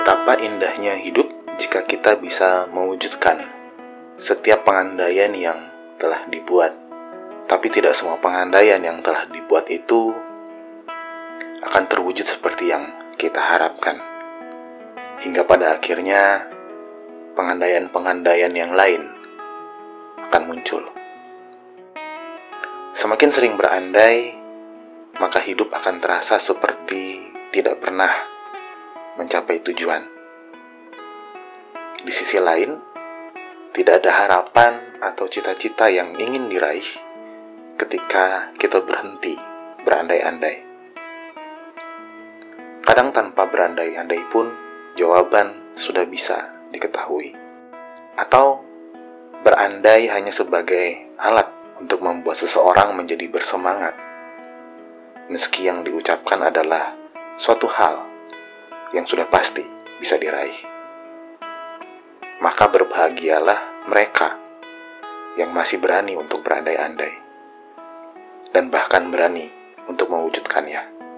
Betapa indahnya hidup jika kita bisa mewujudkan setiap pengandaian yang telah dibuat. Tapi tidak semua pengandaian yang telah dibuat itu akan terwujud seperti yang kita harapkan. Hingga pada akhirnya pengandaian-pengandaian yang lain akan muncul. Semakin sering berandai, maka hidup akan terasa seperti tidak pernah mencapai tujuan. Di sisi lain, tidak ada harapan atau cita-cita yang ingin diraih ketika kita berhenti berandai-andai. Kadang tanpa berandai-andai pun, jawaban sudah bisa diketahui. Atau berandai hanya sebagai alat untuk membuat seseorang menjadi bersemangat. Meski yang diucapkan adalah suatu hal yang sudah pasti bisa diraih. Maka berbahagialah mereka yang masih berani untuk berandai-andai dan bahkan berani untuk mewujudkannya.